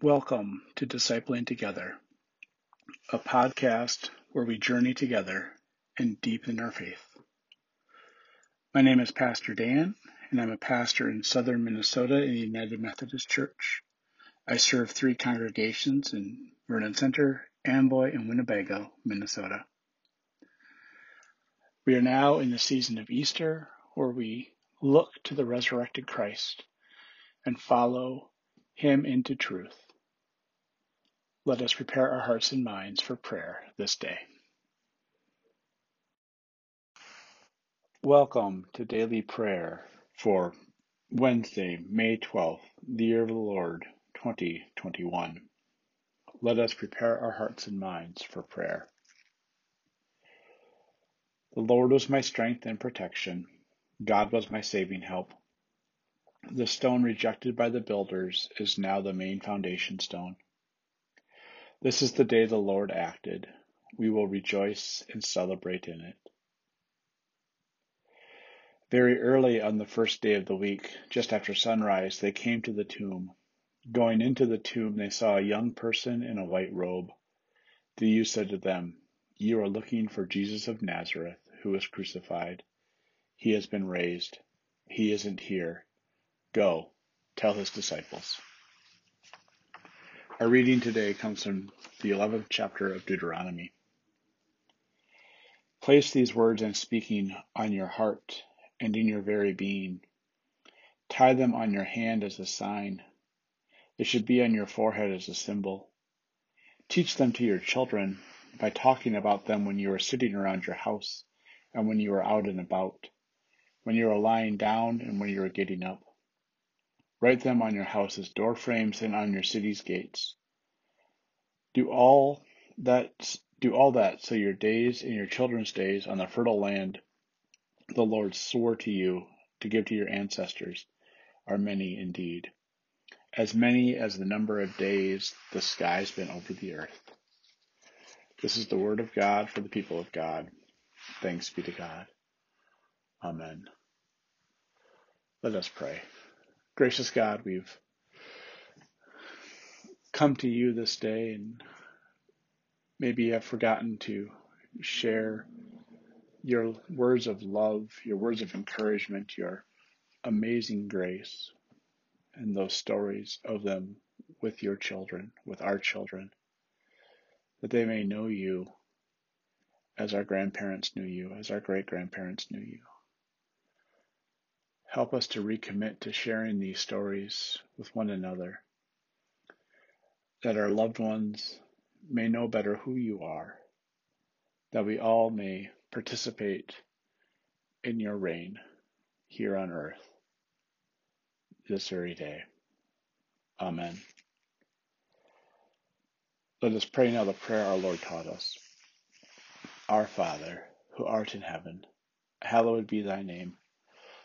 Welcome to Discipling Together, a podcast where we journey together and deepen our faith. My name is Pastor Dan, and I'm a pastor in southern Minnesota in the United Methodist Church. I serve three congregations in Vernon Center, Amboy, and Winnebago, Minnesota. We are now in the season of Easter, where we look to the resurrected Christ and follow him into truth. Let us prepare our hearts and minds for prayer this day. Welcome to daily prayer for Wednesday, May 12th, the year of the Lord, 2021. Let us prepare our hearts and minds for prayer. The Lord was my strength and protection. God was my saving help. The stone rejected by the builders is now the main foundation stone. This is the day the Lord acted. We will rejoice and celebrate in it. Very early on the first day of the week, just after sunrise, they came to the tomb. Going into the tomb, they saw a young person in a white robe. The youth said to them, You are looking for Jesus of Nazareth, who was crucified. He has been raised. He isn't here. Go, tell his disciples. Our reading today comes from the 11th chapter of Deuteronomy. Place these words and speaking on your heart and in your very being. Tie them on your hand as a sign. They should be on your forehead as a symbol. Teach them to your children by talking about them when you are sitting around your house and when you are out and about, when you are lying down and when you are getting up. Write them on your house's door frames and on your city's gates. Do all that do all that so your days and your children's days on the fertile land the Lord swore to you to give to your ancestors are many indeed, as many as the number of days the sky's been over the earth. This is the word of God for the people of God. Thanks be to God. Amen. Let us pray. Gracious God, we've come to you this day and maybe have forgotten to share your words of love, your words of encouragement, your amazing grace, and those stories of them with your children, with our children, that they may know you as our grandparents knew you, as our great grandparents knew you. Help us to recommit to sharing these stories with one another, that our loved ones may know better who you are, that we all may participate in your reign here on earth this very day. Amen. Let us pray now the prayer our Lord taught us. Our Father, who art in heaven, hallowed be thy name.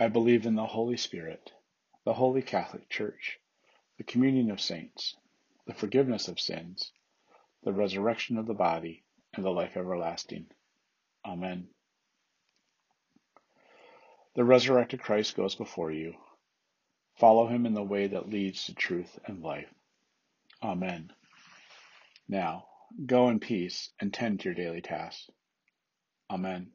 I believe in the Holy Spirit, the Holy Catholic Church, the communion of saints, the forgiveness of sins, the resurrection of the body, and the life everlasting. Amen. The resurrected Christ goes before you. Follow him in the way that leads to truth and life. Amen. Now, go in peace and tend to your daily tasks. Amen.